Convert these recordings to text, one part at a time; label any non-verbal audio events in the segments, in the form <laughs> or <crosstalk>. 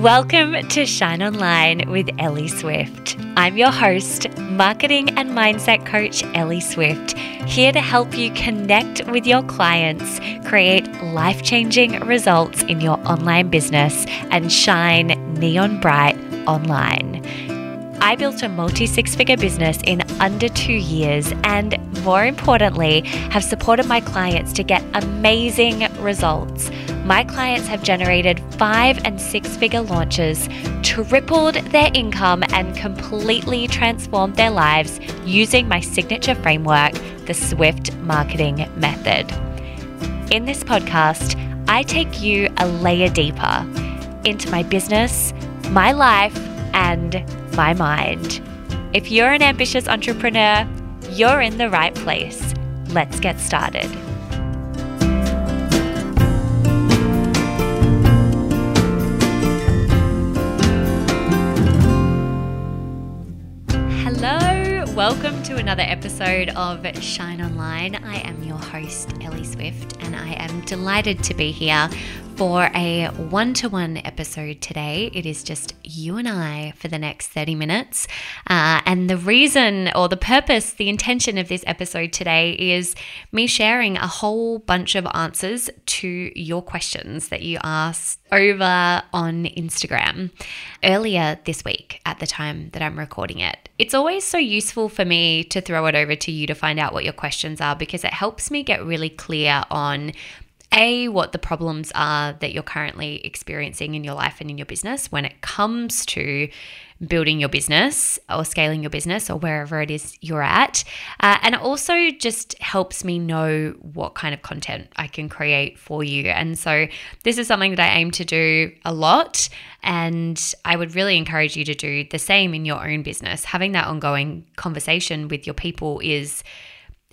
Welcome to Shine Online with Ellie Swift. I'm your host, marketing and mindset coach Ellie Swift, here to help you connect with your clients, create life changing results in your online business, and shine neon bright online. I built a multi six figure business in under two years, and more importantly, have supported my clients to get amazing results. My clients have generated five and six figure launches, tripled their income, and completely transformed their lives using my signature framework, the Swift Marketing Method. In this podcast, I take you a layer deeper into my business, my life, and my mind. If you're an ambitious entrepreneur, you're in the right place. Let's get started. Welcome to another episode of Shine Online. I am your host, Ellie Swift, and I am delighted to be here for a one to one episode today. It is just you and I for the next 30 minutes. Uh, and the reason or the purpose, the intention of this episode today is me sharing a whole bunch of answers to your questions that you asked over on Instagram earlier this week at the time that I'm recording it. It's always so useful for me to throw it over to you to find out what your questions are because it helps me get really clear on a, what the problems are that you're currently experiencing in your life and in your business when it comes to building your business or scaling your business or wherever it is you're at. Uh, and it also just helps me know what kind of content I can create for you. And so this is something that I aim to do a lot. And I would really encourage you to do the same in your own business. Having that ongoing conversation with your people is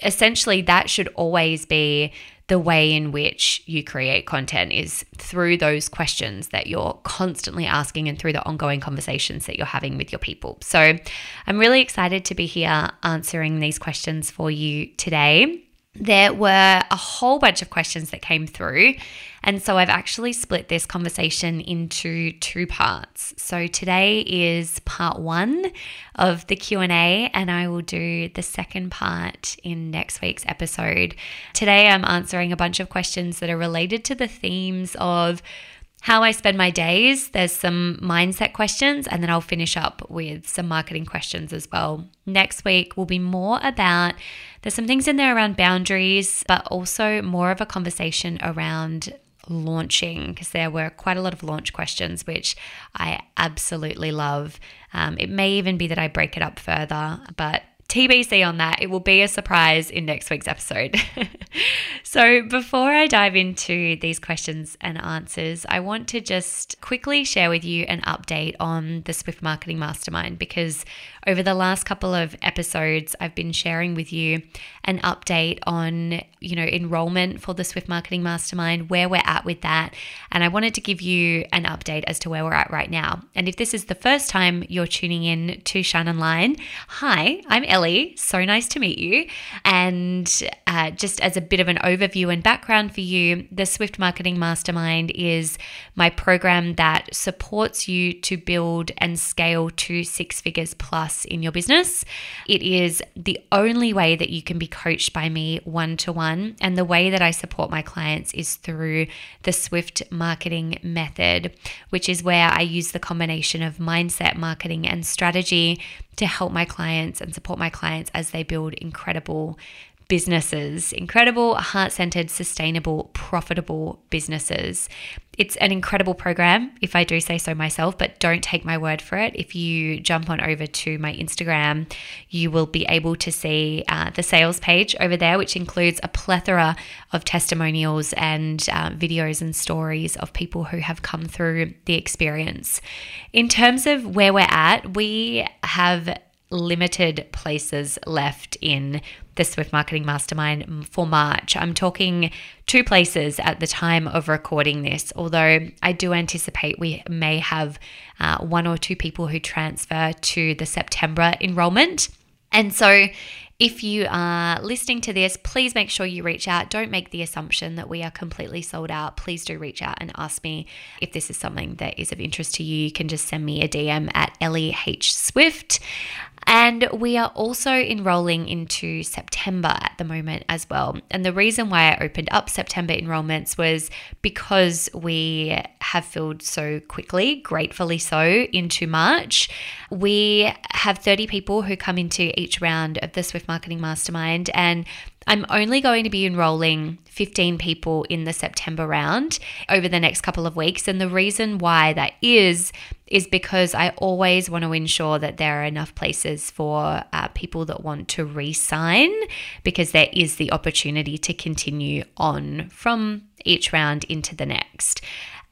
essentially that should always be the way in which you create content is through those questions that you're constantly asking and through the ongoing conversations that you're having with your people. So I'm really excited to be here answering these questions for you today there were a whole bunch of questions that came through. And so i've actually split this conversation into two parts. So today is part one of the q&a and i will do the second part in next week's episode. Today i'm answering a bunch of questions that are related to the themes of how I spend my days. There's some mindset questions, and then I'll finish up with some marketing questions as well. Next week will be more about there's some things in there around boundaries, but also more of a conversation around launching because there were quite a lot of launch questions, which I absolutely love. Um, it may even be that I break it up further, but TBC on that. It will be a surprise in next week's episode. <laughs> so, before I dive into these questions and answers, I want to just quickly share with you an update on the Swift Marketing Mastermind because over the last couple of episodes, I've been sharing with you an update on, you know, enrollment for the Swift Marketing Mastermind, where we're at with that. And I wanted to give you an update as to where we're at right now. And if this is the first time you're tuning in to Shine Online, hi, I'm Ellie. So nice to meet you. And uh, just as a bit of an overview and background for you, the Swift Marketing Mastermind is my program that supports you to build and scale to six figures plus in your business. It is the only way that you can be coached by me one to one. And the way that I support my clients is through the Swift marketing method, which is where I use the combination of mindset, marketing, and strategy to help my clients and support my clients as they build incredible businesses, incredible, heart centered, sustainable, profitable businesses. It's an incredible program, if I do say so myself, but don't take my word for it. If you jump on over to my Instagram, you will be able to see uh, the sales page over there, which includes a plethora of testimonials and uh, videos and stories of people who have come through the experience. In terms of where we're at, we have limited places left in the Swift Marketing Mastermind for March. I'm talking two places at the time of recording this, although I do anticipate we may have uh, one or two people who transfer to the September enrollment. And so, if you are listening to this, please make sure you reach out. Don't make the assumption that we are completely sold out. Please do reach out and ask me if this is something that is of interest to you. You can just send me a DM at Ellie H. Swift. And we are also enrolling into September at the moment as well. And the reason why I opened up September enrollments was because we have filled so quickly, gratefully so, into March. We have 30 people who come into each round of the Swift Marketing Mastermind, and I'm only going to be enrolling 15 people in the September round over the next couple of weeks. And the reason why that is, is because I always want to ensure that there are enough places for uh, people that want to re sign because there is the opportunity to continue on from each round into the next.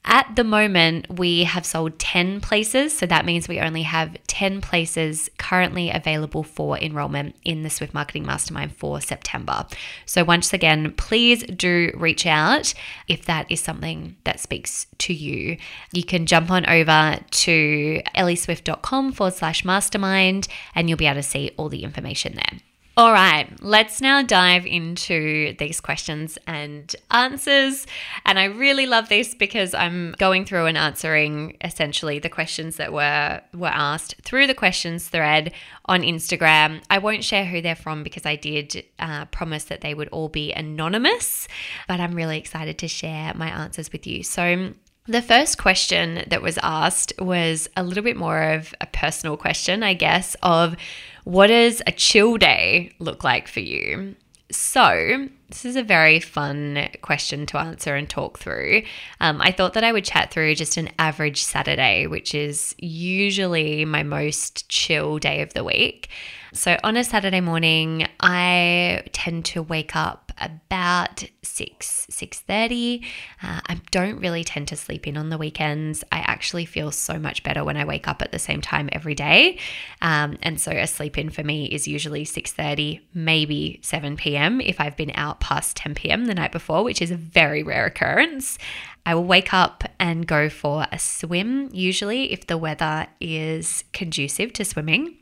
At the moment, we have sold 10 places. So that means we only have 10 places currently available for enrollment in the Swift Marketing Mastermind for September. So once again, please do reach out if that is something that speaks to you. You can jump on over to ellieswift.com forward slash mastermind and you'll be able to see all the information there. All right, let's now dive into these questions and answers. And I really love this because I'm going through and answering essentially the questions that were were asked through the questions thread on Instagram. I won't share who they're from because I did uh, promise that they would all be anonymous, but I'm really excited to share my answers with you. So the first question that was asked was a little bit more of a personal question, I guess, of what does a chill day look like for you? So, this is a very fun question to answer and talk through. Um, I thought that I would chat through just an average Saturday, which is usually my most chill day of the week. So, on a Saturday morning, I tend to wake up about 6 6.30 uh, i don't really tend to sleep in on the weekends. I actually feel so much better when i wake up at the same time every day. Um, and so a sleep in for me is usually 6.30 maybe 7 p.m if i've been out past 10 p.m the night before which is a very rare occurrence I will wake up and go for a swim, usually if the weather is conducive to swimming.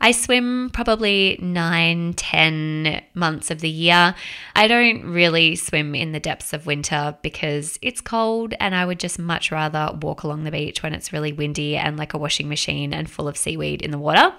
I swim probably nine, ten months of the year. I don't really swim in the depths of winter because it's cold and I would just much rather walk along the beach when it's really windy and like a washing machine and full of seaweed in the water.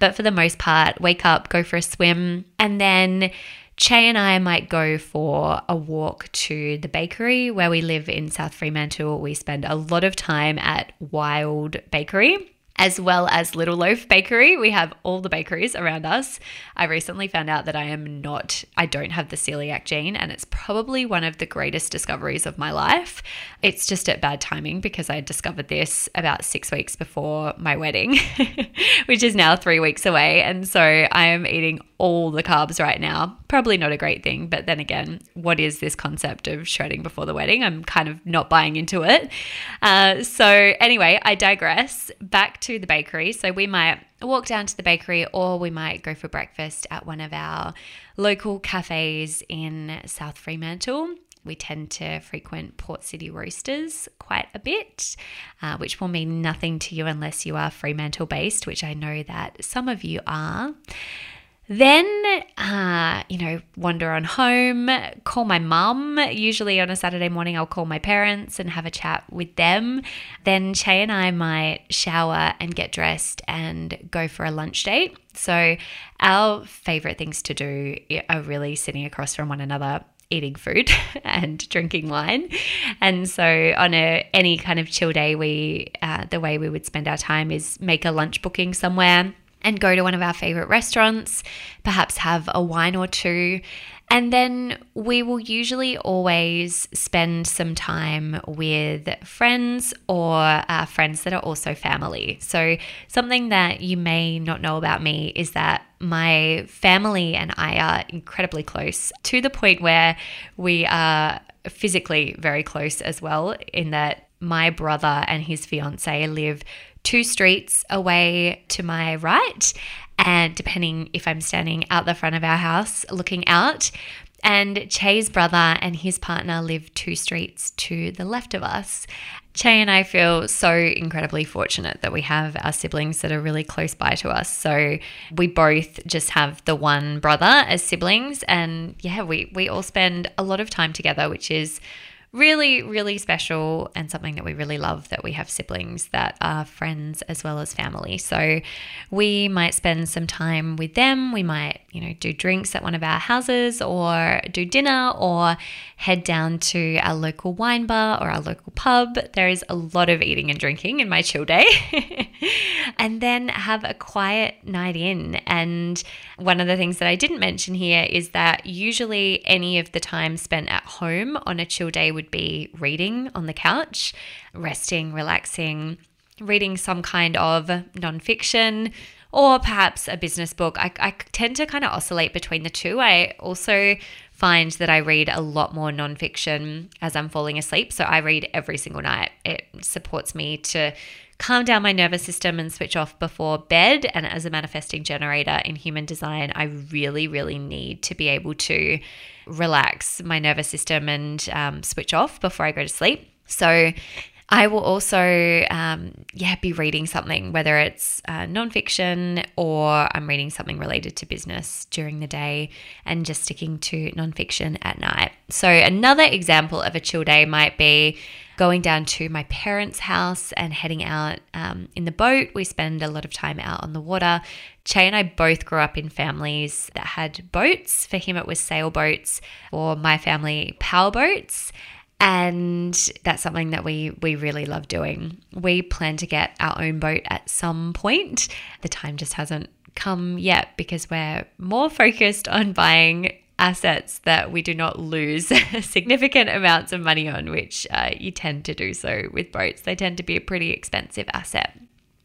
But for the most part, wake up, go for a swim, and then Che and I might go for a walk to the bakery where we live in South Fremantle. We spend a lot of time at Wild Bakery as well as Little Loaf Bakery. We have all the bakeries around us. I recently found out that I am not, I don't have the celiac gene, and it's probably one of the greatest discoveries of my life. It's just at bad timing because I discovered this about six weeks before my wedding, <laughs> which is now three weeks away. And so I am eating all the carbs right now. Probably not a great thing, but then again, what is this concept of shredding before the wedding? I'm kind of not buying into it. Uh, so, anyway, I digress. Back to the bakery. So, we might walk down to the bakery or we might go for breakfast at one of our local cafes in South Fremantle. We tend to frequent Port City Roasters quite a bit, uh, which will mean nothing to you unless you are Fremantle based, which I know that some of you are. Then, uh, you know, wander on home, call my mum. Usually on a Saturday morning, I'll call my parents and have a chat with them. Then Che and I might shower and get dressed and go for a lunch date. So, our favorite things to do are really sitting across from one another eating food <laughs> and drinking wine. And so on a any kind of chill day, we uh, the way we would spend our time is make a lunch booking somewhere and go to one of our favorite restaurants, perhaps have a wine or two. And then we will usually always spend some time with friends or friends that are also family. So, something that you may not know about me is that my family and I are incredibly close to the point where we are physically very close as well, in that my brother and his fiance live two streets away to my right. And depending if I'm standing out the front of our house looking out, And Che's brother and his partner live two streets to the left of us. Che and I feel so incredibly fortunate that we have our siblings that are really close by to us. So we both just have the one brother as siblings. And yeah, we, we all spend a lot of time together, which is really, really special and something that we really love that we have siblings that are friends as well as family. So we might spend some time with them. We might, you know, do drinks at one of our houses or do dinner or head down to our local wine bar or our local pub. There is a lot of eating and drinking in my chill day. <laughs> and then have a quiet night in. And one of the things that I didn't mention here is that usually any of the time spent at home on a chill day would be reading on the couch, resting, relaxing, reading some kind of nonfiction or perhaps a business book. I, I tend to kind of oscillate between the two. I also find that I read a lot more nonfiction as I'm falling asleep. So I read every single night. It supports me to calm down my nervous system and switch off before bed. And as a manifesting generator in human design, I really, really need to be able to relax my nervous system and um, switch off before I go to sleep. So I will also, um, yeah, be reading something, whether it's uh, nonfiction or I'm reading something related to business during the day and just sticking to nonfiction at night. So, another example of a chill day might be going down to my parents' house and heading out um, in the boat. We spend a lot of time out on the water. Che and I both grew up in families that had boats. For him, it was sailboats, or my family, power boats and that's something that we we really love doing. We plan to get our own boat at some point. The time just hasn't come yet because we're more <laughs> focused on buying assets that we do not lose <laughs> significant amounts of money on, which uh, you tend to do so with boats. They tend to be a pretty expensive asset.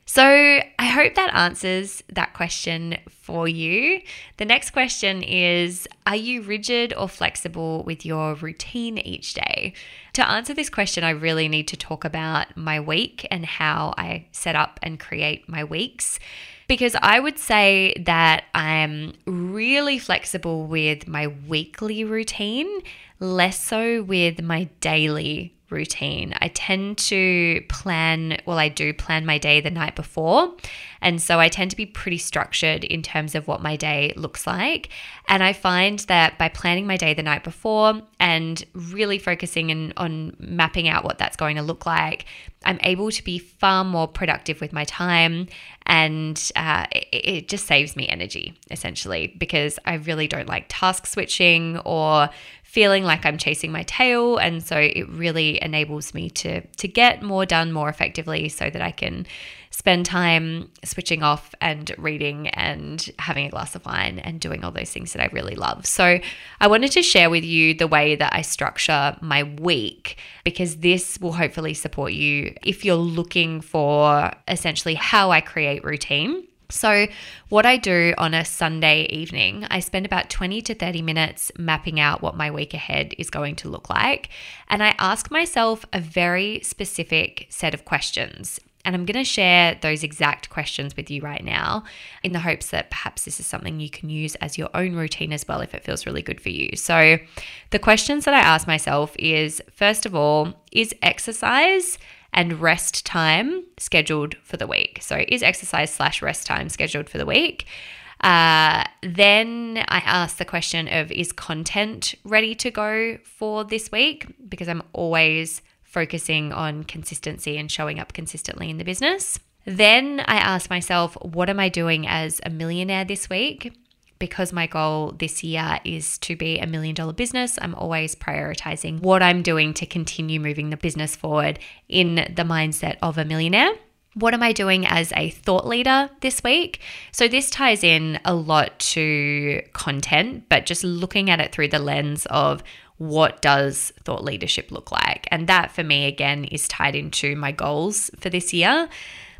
So I hope that answers that question for you. The next question is Are you rigid or flexible with your routine each day? To answer this question, I really need to talk about my week and how I set up and create my weeks because I would say that I'm really flexible with my weekly routine, less so with my daily routine. I tend to plan, well, I do plan my day the night before. And so I tend to be pretty structured in terms of what my day looks like. And I find that by planning my day the night before and really focusing in, on mapping out what that's going to look like, I'm able to be far more productive with my time. And uh, it, it just saves me energy, essentially, because I really don't like task switching or feeling like I'm chasing my tail. And so it really enables me to, to get more done more effectively so that I can spend time switching off and reading and having a glass of wine and doing all those things that I really love. So I wanted to share with you the way that I structure my week because this will hopefully support you if you're looking for essentially how I create routine. So, what I do on a Sunday evening, I spend about 20 to 30 minutes mapping out what my week ahead is going to look like. And I ask myself a very specific set of questions. And I'm going to share those exact questions with you right now in the hopes that perhaps this is something you can use as your own routine as well if it feels really good for you. So, the questions that I ask myself is first of all, is exercise and rest time scheduled for the week. So, is exercise slash rest time scheduled for the week? Uh, then I ask the question of is content ready to go for this week? Because I'm always focusing on consistency and showing up consistently in the business. Then I ask myself, what am I doing as a millionaire this week? Because my goal this year is to be a million dollar business, I'm always prioritizing what I'm doing to continue moving the business forward in the mindset of a millionaire. What am I doing as a thought leader this week? So, this ties in a lot to content, but just looking at it through the lens of what does thought leadership look like? And that for me, again, is tied into my goals for this year.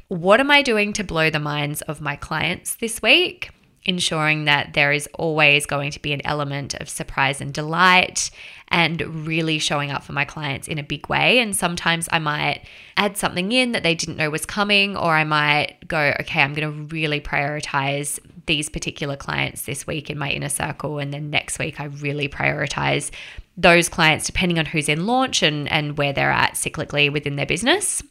What am I doing to blow the minds of my clients this week? Ensuring that there is always going to be an element of surprise and delight and really showing up for my clients in a big way. And sometimes I might add something in that they didn't know was coming, or I might go, okay, I'm going to really prioritize these particular clients this week in my inner circle. And then next week, I really prioritize those clients depending on who's in launch and, and where they're at cyclically within their business.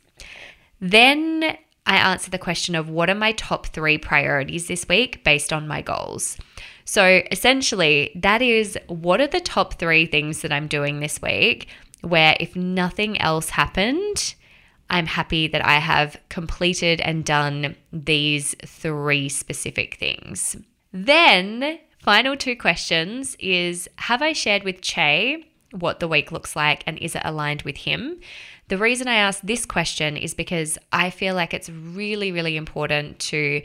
Then I answer the question of what are my top three priorities this week based on my goals. So essentially, that is what are the top three things that I'm doing this week where if nothing else happened, I'm happy that I have completed and done these three specific things. Then, final two questions is Have I shared with Che what the week looks like and is it aligned with him? The reason I ask this question is because I feel like it's really, really important to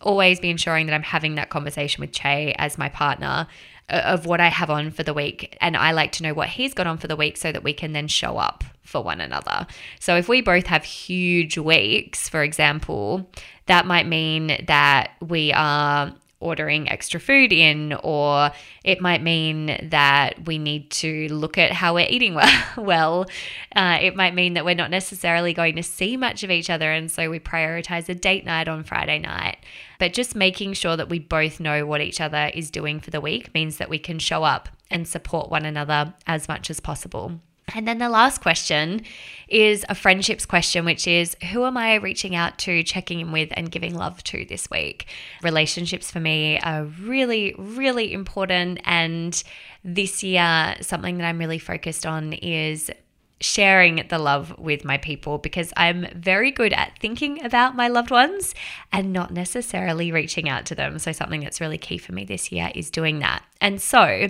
always be ensuring that I'm having that conversation with Che as my partner uh, of what I have on for the week. And I like to know what he's got on for the week so that we can then show up for one another. So if we both have huge weeks, for example, that might mean that we are ordering extra food in, or it might mean that we need to look at how we're eating <laughs> well. well, uh, it might mean that we're not necessarily going to see much of each other, and so we prioritize a date night on Friday night. But just making sure that we both know what each other is doing for the week means that we can show up and support one another as much as possible. And then the last question is a friendships question, which is who am I reaching out to, checking in with, and giving love to this week? Relationships for me are really, really important. And this year, something that I'm really focused on is sharing the love with my people because I'm very good at thinking about my loved ones and not necessarily reaching out to them. So, something that's really key for me this year is doing that. And so,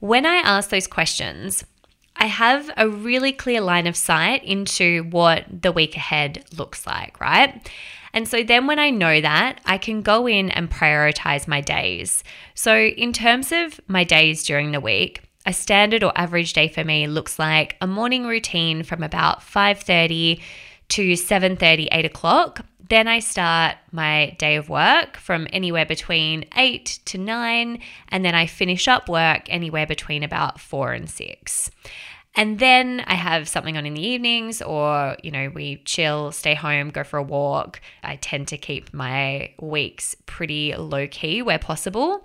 when I ask those questions, I have a really clear line of sight into what the week ahead looks like, right? And so then when I know that, I can go in and prioritize my days. So in terms of my days during the week, a standard or average day for me looks like a morning routine from about 5:30 to 7:30, 8 o'clock. Then I start my day of work from anywhere between 8 to 9, and then I finish up work anywhere between about 4 and 6. And then I have something on in the evenings, or, you know, we chill, stay home, go for a walk. I tend to keep my weeks pretty low key where possible.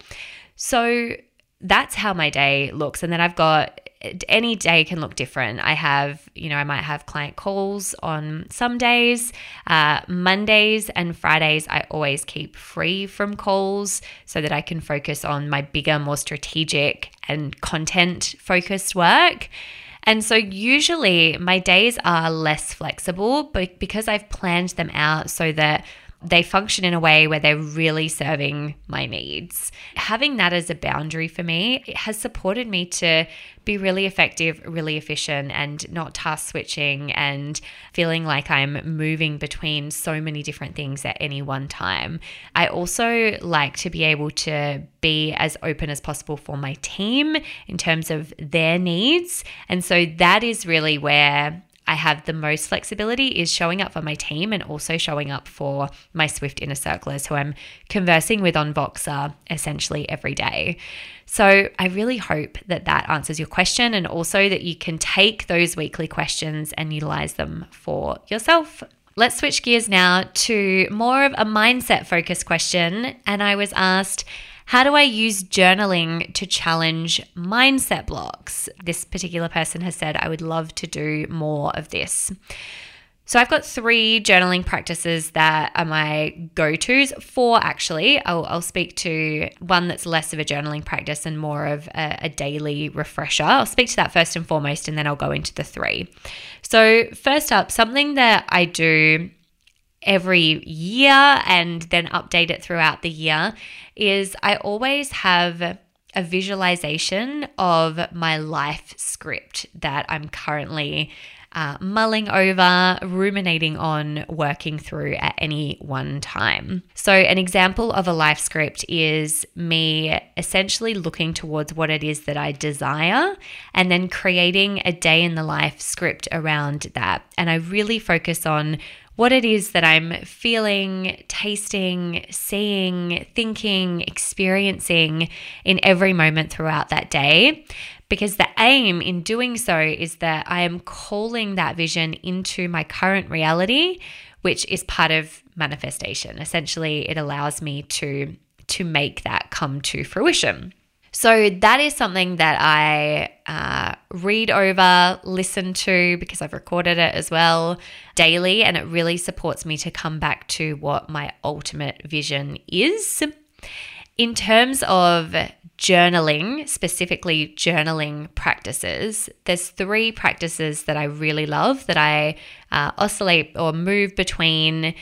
So that's how my day looks. And then I've got any day can look different. I have, you know, I might have client calls on some days. Uh, Mondays and Fridays, I always keep free from calls so that I can focus on my bigger, more strategic and content focused work. And so usually my days are less flexible, but because I've planned them out so that they function in a way where they're really serving my needs. Having that as a boundary for me has supported me to be really effective, really efficient, and not task switching and feeling like I'm moving between so many different things at any one time. I also like to be able to be as open as possible for my team in terms of their needs. And so that is really where I have the most flexibility is showing up for my team and also showing up for my Swift inner circlers who I'm conversing with on Voxer essentially every day. So I really hope that that answers your question and also that you can take those weekly questions and utilize them for yourself. Let's switch gears now to more of a mindset focused question. And I was asked, how do I use journaling to challenge mindset blocks? This particular person has said, I would love to do more of this. So I've got three journaling practices that are my go-tos. Four actually. I'll, I'll speak to one that's less of a journaling practice and more of a, a daily refresher. I'll speak to that first and foremost, and then I'll go into the three. So first up, something that I do every year and then update it throughout the year is I always have a visualization of my life script that I'm currently uh, mulling over, ruminating on, working through at any one time. So, an example of a life script is me essentially looking towards what it is that I desire and then creating a day in the life script around that. And I really focus on what it is that I'm feeling, tasting, seeing, thinking, experiencing in every moment throughout that day. Because the aim in doing so is that I am calling that vision into my current reality, which is part of manifestation. Essentially, it allows me to, to make that come to fruition. So that is something that I uh, read over, listen to because I've recorded it as well daily, and it really supports me to come back to what my ultimate vision is. In terms of journaling, specifically journaling practices, there's three practices that I really love that I uh, oscillate or move between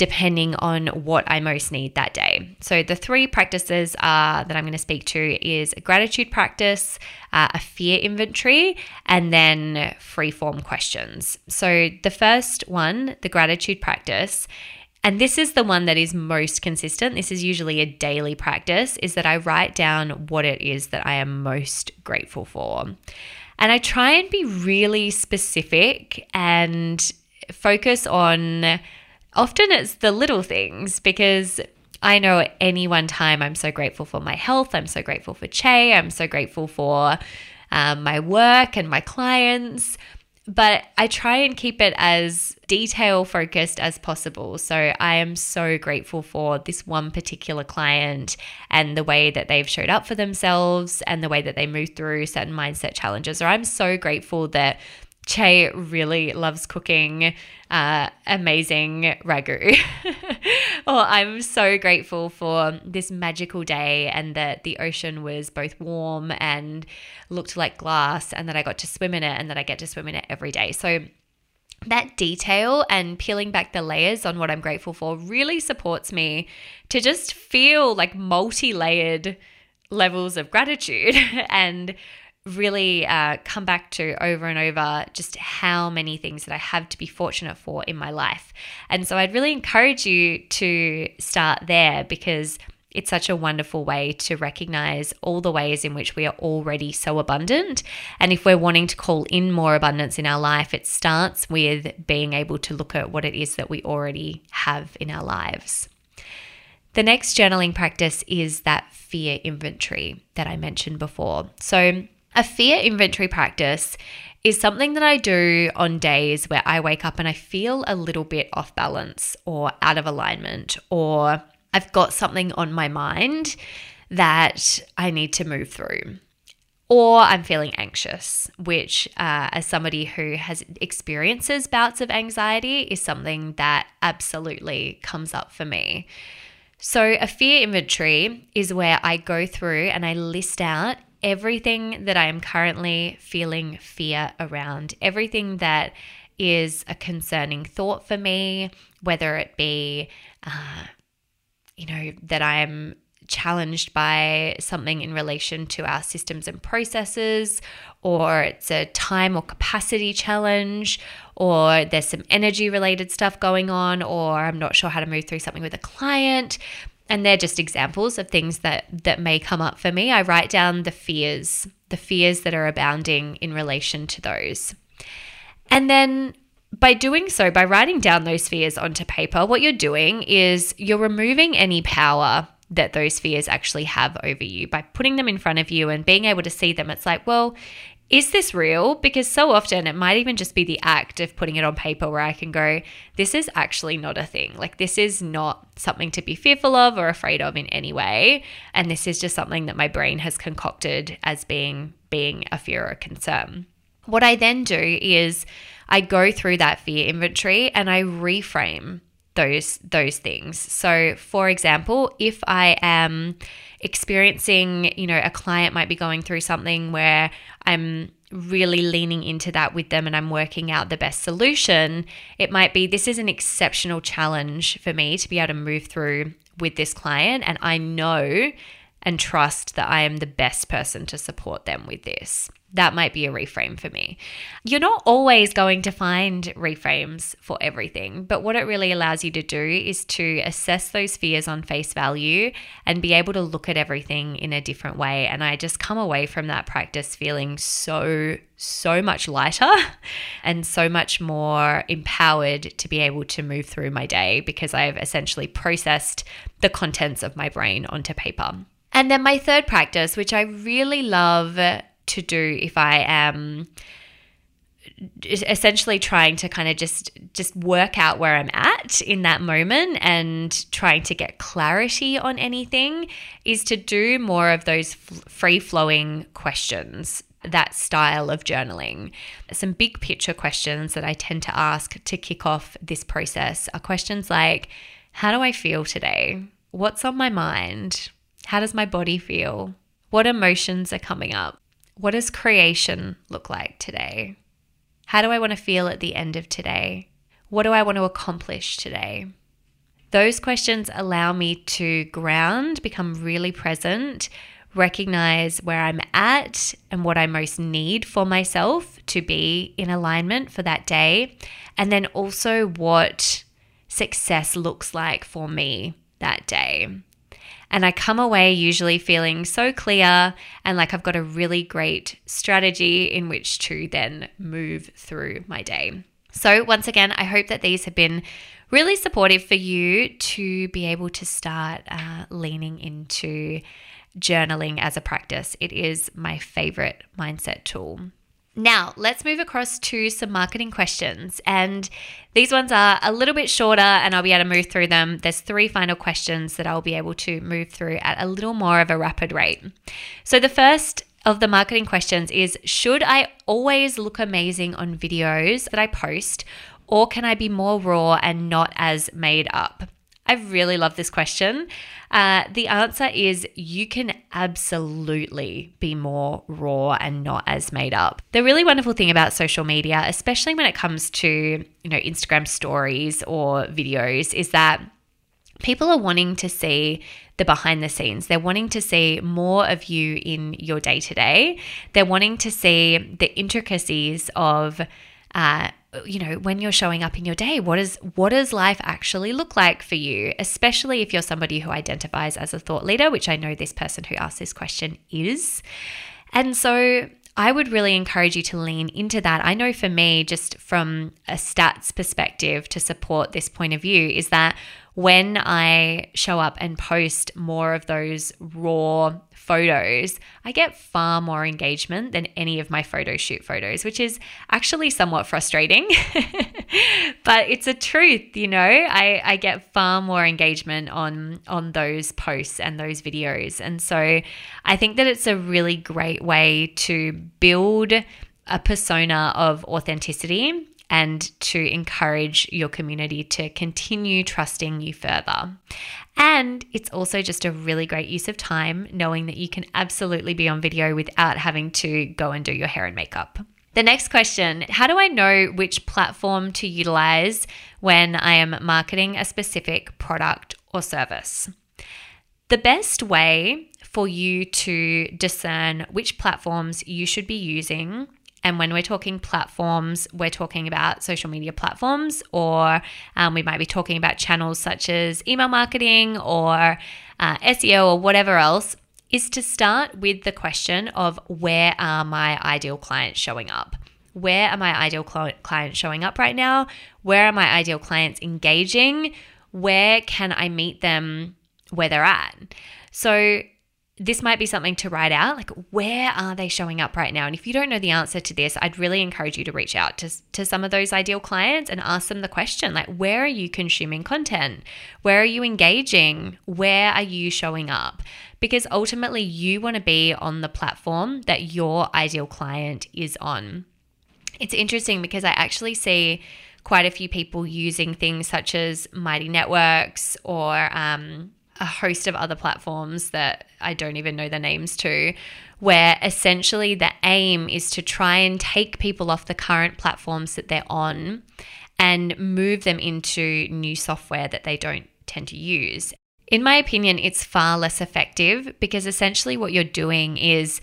depending on what I most need that day. So the three practices uh, that I'm going to speak to is a gratitude practice, uh, a fear inventory, and then free form questions. So the first one, the gratitude practice. And this is the one that is most consistent. This is usually a daily practice, is that I write down what it is that I am most grateful for. And I try and be really specific and focus on often it's the little things because I know at any one time I'm so grateful for my health. I'm so grateful for Che. I'm so grateful for um, my work and my clients. But I try and keep it as detail focused as possible. So I am so grateful for this one particular client and the way that they've showed up for themselves and the way that they move through certain mindset challenges. Or I'm so grateful that Che really loves cooking uh, amazing ragu. <laughs> oh, I'm so grateful for this magical day and that the ocean was both warm and looked like glass, and that I got to swim in it and that I get to swim in it every day. So, that detail and peeling back the layers on what I'm grateful for really supports me to just feel like multi layered levels of gratitude <laughs> and really uh, come back to over and over just how many things that I have to be fortunate for in my life. And so I'd really encourage you to start there because it's such a wonderful way to recognize all the ways in which we are already so abundant. And if we're wanting to call in more abundance in our life, it starts with being able to look at what it is that we already have in our lives. The next journaling practice is that fear inventory that I mentioned before. So, a fear inventory practice is something that I do on days where I wake up and I feel a little bit off balance or out of alignment, or I've got something on my mind that I need to move through. Or I'm feeling anxious, which, uh, as somebody who has experiences bouts of anxiety, is something that absolutely comes up for me. So, a fear inventory is where I go through and I list out everything that I am currently feeling fear around, everything that is a concerning thought for me, whether it be, uh, you know, that I'm challenged by something in relation to our systems and processes, or it's a time or capacity challenge, or there's some energy related stuff going on, or I'm not sure how to move through something with a client and they're just examples of things that that may come up for me. I write down the fears, the fears that are abounding in relation to those. And then by doing so, by writing down those fears onto paper, what you're doing is you're removing any power that those fears actually have over you by putting them in front of you and being able to see them. It's like, well, is this real? Because so often it might even just be the act of putting it on paper where I can go, this is actually not a thing. Like, this is not something to be fearful of or afraid of in any way. And this is just something that my brain has concocted as being being a fear or a concern. What I then do is I go through that fear inventory and I reframe those those things. So for example, if I am experiencing, you know, a client might be going through something where I'm really leaning into that with them and I'm working out the best solution, it might be this is an exceptional challenge for me to be able to move through with this client. And I know and trust that I am the best person to support them with this. That might be a reframe for me. You're not always going to find reframes for everything, but what it really allows you to do is to assess those fears on face value and be able to look at everything in a different way. And I just come away from that practice feeling so, so much lighter <laughs> and so much more empowered to be able to move through my day because I've essentially processed the contents of my brain onto paper. And then my third practice, which I really love to do if I am essentially trying to kind of just just work out where I'm at in that moment and trying to get clarity on anything is to do more of those free flowing questions that style of journaling. Some big picture questions that I tend to ask to kick off this process are questions like how do I feel today? What's on my mind? How does my body feel? What emotions are coming up? What does creation look like today? How do I want to feel at the end of today? What do I want to accomplish today? Those questions allow me to ground, become really present, recognize where I'm at and what I most need for myself to be in alignment for that day, and then also what success looks like for me that day. And I come away usually feeling so clear and like I've got a really great strategy in which to then move through my day. So, once again, I hope that these have been really supportive for you to be able to start uh, leaning into journaling as a practice. It is my favorite mindset tool. Now, let's move across to some marketing questions. And these ones are a little bit shorter, and I'll be able to move through them. There's three final questions that I'll be able to move through at a little more of a rapid rate. So, the first of the marketing questions is Should I always look amazing on videos that I post, or can I be more raw and not as made up? I really love this question. Uh, the answer is you can absolutely be more raw and not as made up. The really wonderful thing about social media, especially when it comes to you know Instagram stories or videos, is that people are wanting to see the behind the scenes. They're wanting to see more of you in your day to day. They're wanting to see the intricacies of uh, you know when you're showing up in your day what is what does life actually look like for you especially if you're somebody who identifies as a thought leader which i know this person who asked this question is and so I would really encourage you to lean into that. I know for me, just from a stats perspective to support this point of view, is that when I show up and post more of those raw photos, I get far more engagement than any of my photo shoot photos, which is actually somewhat frustrating. <laughs> but it's a truth, you know. I, I get far more engagement on on those posts and those videos. And so I think that it's a really great way to build a persona of authenticity and to encourage your community to continue trusting you further. And it's also just a really great use of time knowing that you can absolutely be on video without having to go and do your hair and makeup. The next question How do I know which platform to utilize when I am marketing a specific product or service? The best way for you to discern which platforms you should be using and when we're talking platforms, we're talking about social media platforms, or um, we might be talking about channels such as email marketing or uh, SEO or whatever else, is to start with the question of where are my ideal clients showing up? Where are my ideal clients showing up right now? Where are my ideal clients engaging? Where can I meet them where they're at? So, this might be something to write out. Like where are they showing up right now? And if you don't know the answer to this i'd really encourage you to reach out to, to some of those ideal clients and ask them the question like where are you consuming content? Where are you engaging? Where are you showing up? Because ultimately you want to be on the platform that your ideal client is on. It's interesting because i actually see quite a few people using things such as mighty networks or um, a host of other platforms that I don't even know the names to, where essentially the aim is to try and take people off the current platforms that they're on and move them into new software that they don't tend to use. In my opinion, it's far less effective because essentially what you're doing is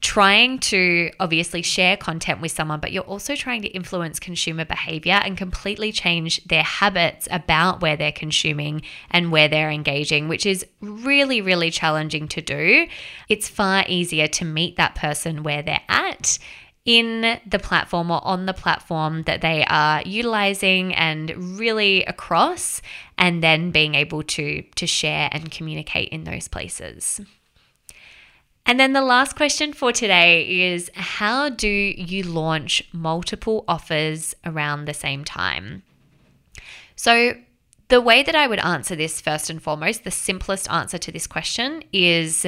trying to obviously share content with someone, but you're also trying to influence consumer behavior and completely change their habits about where they're consuming and where they're engaging, which is really, really challenging to do. It's far easier to meet that person where they're at in the platform or on the platform that they are utilizing and really across and then being able to to share and communicate in those places. And then the last question for today is how do you launch multiple offers around the same time? So, the way that I would answer this first and foremost, the simplest answer to this question is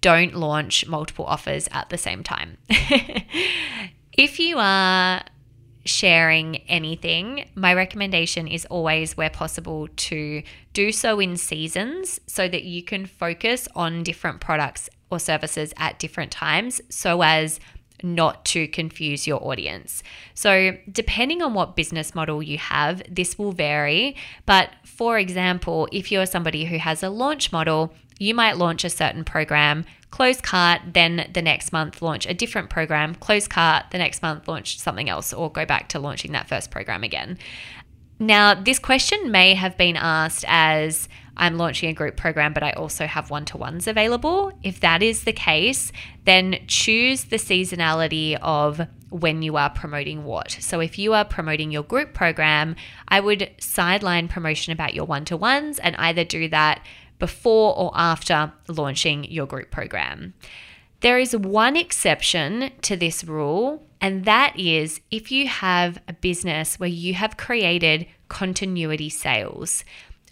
don't launch multiple offers at the same time. <laughs> if you are sharing anything, my recommendation is always, where possible, to do so in seasons so that you can focus on different products or services at different times so as not to confuse your audience. So, depending on what business model you have, this will vary. But for example, if you're somebody who has a launch model, you might launch a certain program, close cart, then the next month launch a different program, close cart, the next month launch something else, or go back to launching that first program again. Now, this question may have been asked as I'm launching a group program, but I also have one to ones available. If that is the case, then choose the seasonality of when you are promoting what. So if you are promoting your group program, I would sideline promotion about your one to ones and either do that before or after launching your group program. There is one exception to this rule, and that is if you have a business where you have created continuity sales.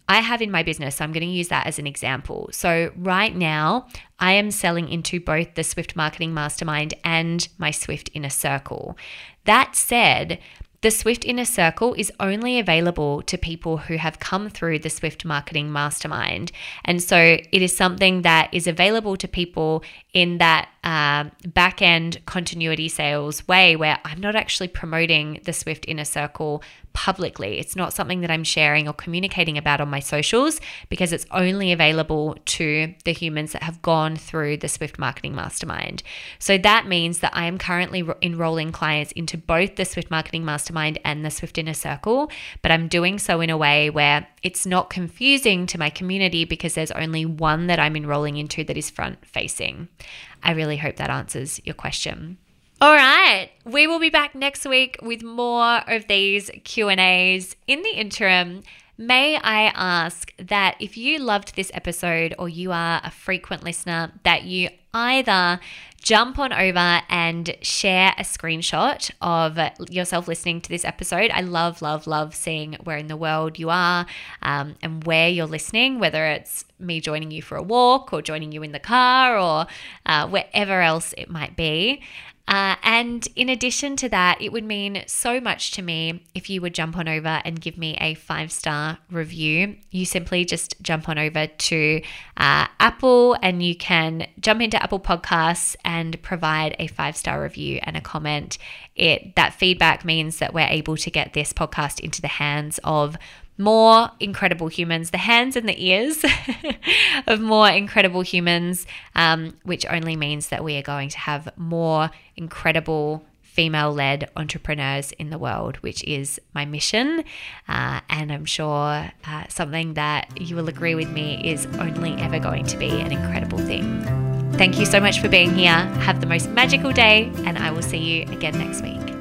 I have in my business, so I'm going to use that as an example. So, right now, I am selling into both the Swift Marketing Mastermind and my Swift Inner Circle. That said, the Swift Inner Circle is only available to people who have come through the Swift Marketing Mastermind. And so it is something that is available to people in that uh, back end continuity sales way where I'm not actually promoting the Swift Inner Circle publicly. It's not something that I'm sharing or communicating about on my socials because it's only available to the humans that have gone through the Swift Marketing Mastermind. So that means that I am currently enrolling clients into both the Swift Marketing Mastermind and the Swift Inner Circle, but I'm doing so in a way where it's not confusing to my community because there's only one that I'm enrolling into that is front facing. I really hope that answers your question. All right, we will be back next week with more of these Q&As. In the interim, may I ask that if you loved this episode or you are a frequent listener that you either jump on over and share a screenshot of yourself listening to this episode. I love, love, love seeing where in the world you are um, and where you're listening, whether it's me joining you for a walk or joining you in the car or uh, wherever else it might be. Uh, and in addition to that, it would mean so much to me if you would jump on over and give me a five star review. You simply just jump on over to uh, Apple and you can jump into Apple Podcasts and provide a five star review and a comment. It that feedback means that we're able to get this podcast into the hands of more incredible humans, the hands and the ears <laughs> of more incredible humans, um, which only means that we are going to have more incredible female led entrepreneurs in the world, which is my mission. Uh, and I'm sure uh, something that you will agree with me is only ever going to be an incredible thing. Thank you so much for being here. Have the most magical day, and I will see you again next week.